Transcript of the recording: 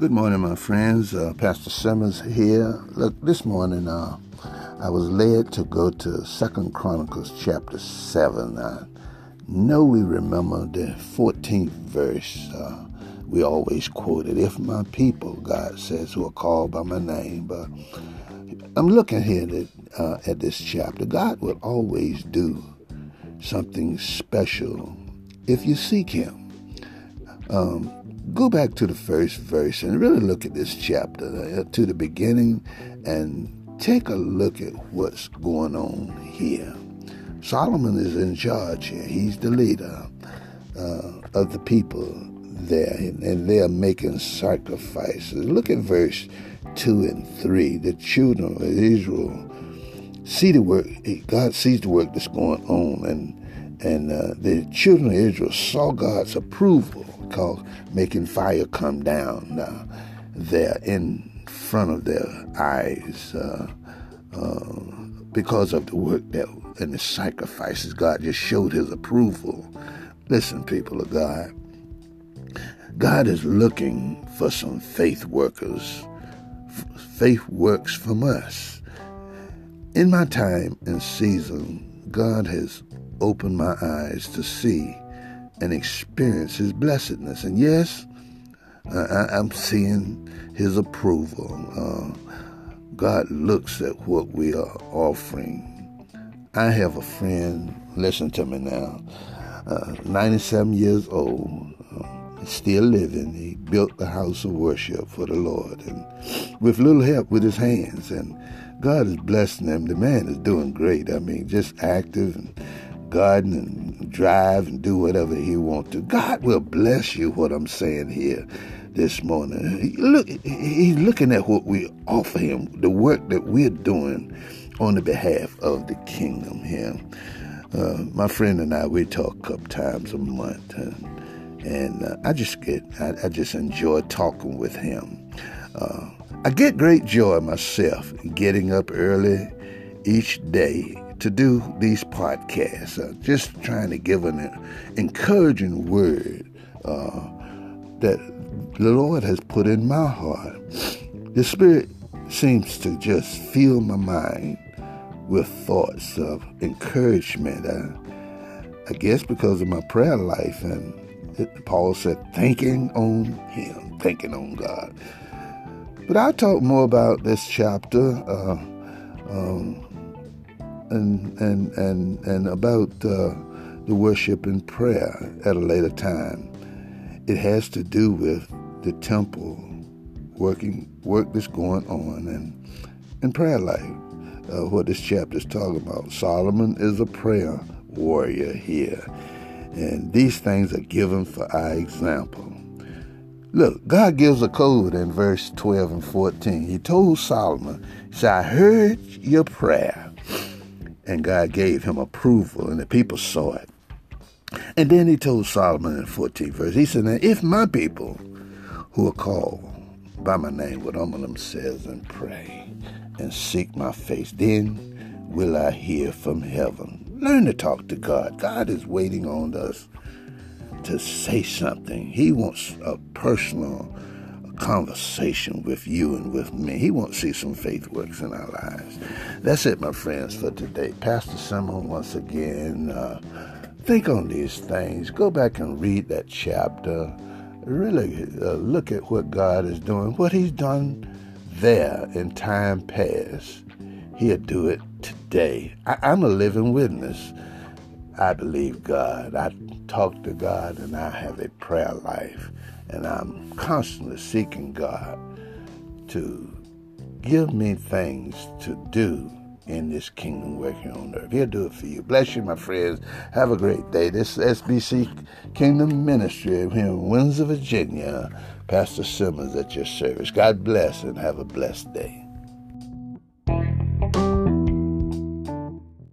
Good morning, my friends. Uh, Pastor Simmons here. Look, this morning uh, I was led to go to Second Chronicles chapter seven. I know we remember the 14th verse. Uh, we always quote it. If my people, God says, who are called by my name, but I'm looking here at, uh, at this chapter. God will always do something special if you seek Him. Um, go back to the first verse and really look at this chapter uh, to the beginning and take a look at what's going on here. Solomon is in charge here. He's the leader uh, of the people there, and they are making sacrifices. Look at verse 2 and 3. The children of Israel see the work, God sees the work that's going on, and and uh, the children of Israel saw God's approval making fire come down uh, there in front of their eyes uh, uh, because of the work that and the sacrifices. God just showed his approval. Listen, people of God, God is looking for some faith workers. Faith works from us. In my time and season, God has opened my eyes to see and experience His blessedness. And yes, I, am seeing His approval. Uh, God looks at what we are offering. I have a friend, listen to me now, uh, 97 years old, uh, still living. He built the house of worship for the Lord and with little help with his hands. And God is blessing him. The man is doing great. I mean, just active and garden and drive and do whatever he wants to. God will bless you, what I'm saying here this morning. Look, he's looking at what we offer him, the work that we're doing on the behalf of the kingdom here. Uh, my friend and I, we talk a couple times a month, and, and uh, I just get, I, I, just enjoy talking with him. Uh, I get great joy myself getting up early each day to do these podcasts, uh, just trying to give an encouraging word uh, that the Lord has put in my heart. The Spirit seems to just fill my mind with thoughts of encouragement. I, I guess because of my prayer life, and it, Paul said, thinking on Him, thinking on God. But I'll talk more about this chapter. Uh, um, and and and and about uh, the worship and prayer at a later time. It has to do with the temple working work that's going on and and prayer life. Uh, what this chapter is talking about. Solomon is a prayer warrior here, and these things are given for our example. Look, God gives a code in verse 12 and 14. He told Solomon, said, I heard your prayer and God gave him approval, and the people saw it. And then he told Solomon in the 14th verse, he said, Now if my people who are called by my name would humble themselves and pray and seek my face, then will I hear from heaven. Learn to talk to God. God is waiting on us to say something. He wants a personal conversation with you and with me. He wants to see some faith works in our lives. That's it, my friends, for today. Pastor Simon, once again, uh, think on these things. Go back and read that chapter. Really uh, look at what God is doing, what He's done there in time past. He'll do it today. I, I'm a living witness. I believe God. I talk to God and I have a prayer life. And I'm constantly seeking God to give me things to do in this kingdom working on earth. He'll do it for you. Bless you, my friends. Have a great day. This is SBC Kingdom Ministry here in Windsor, Virginia. Pastor Simmons at your service. God bless and have a blessed day.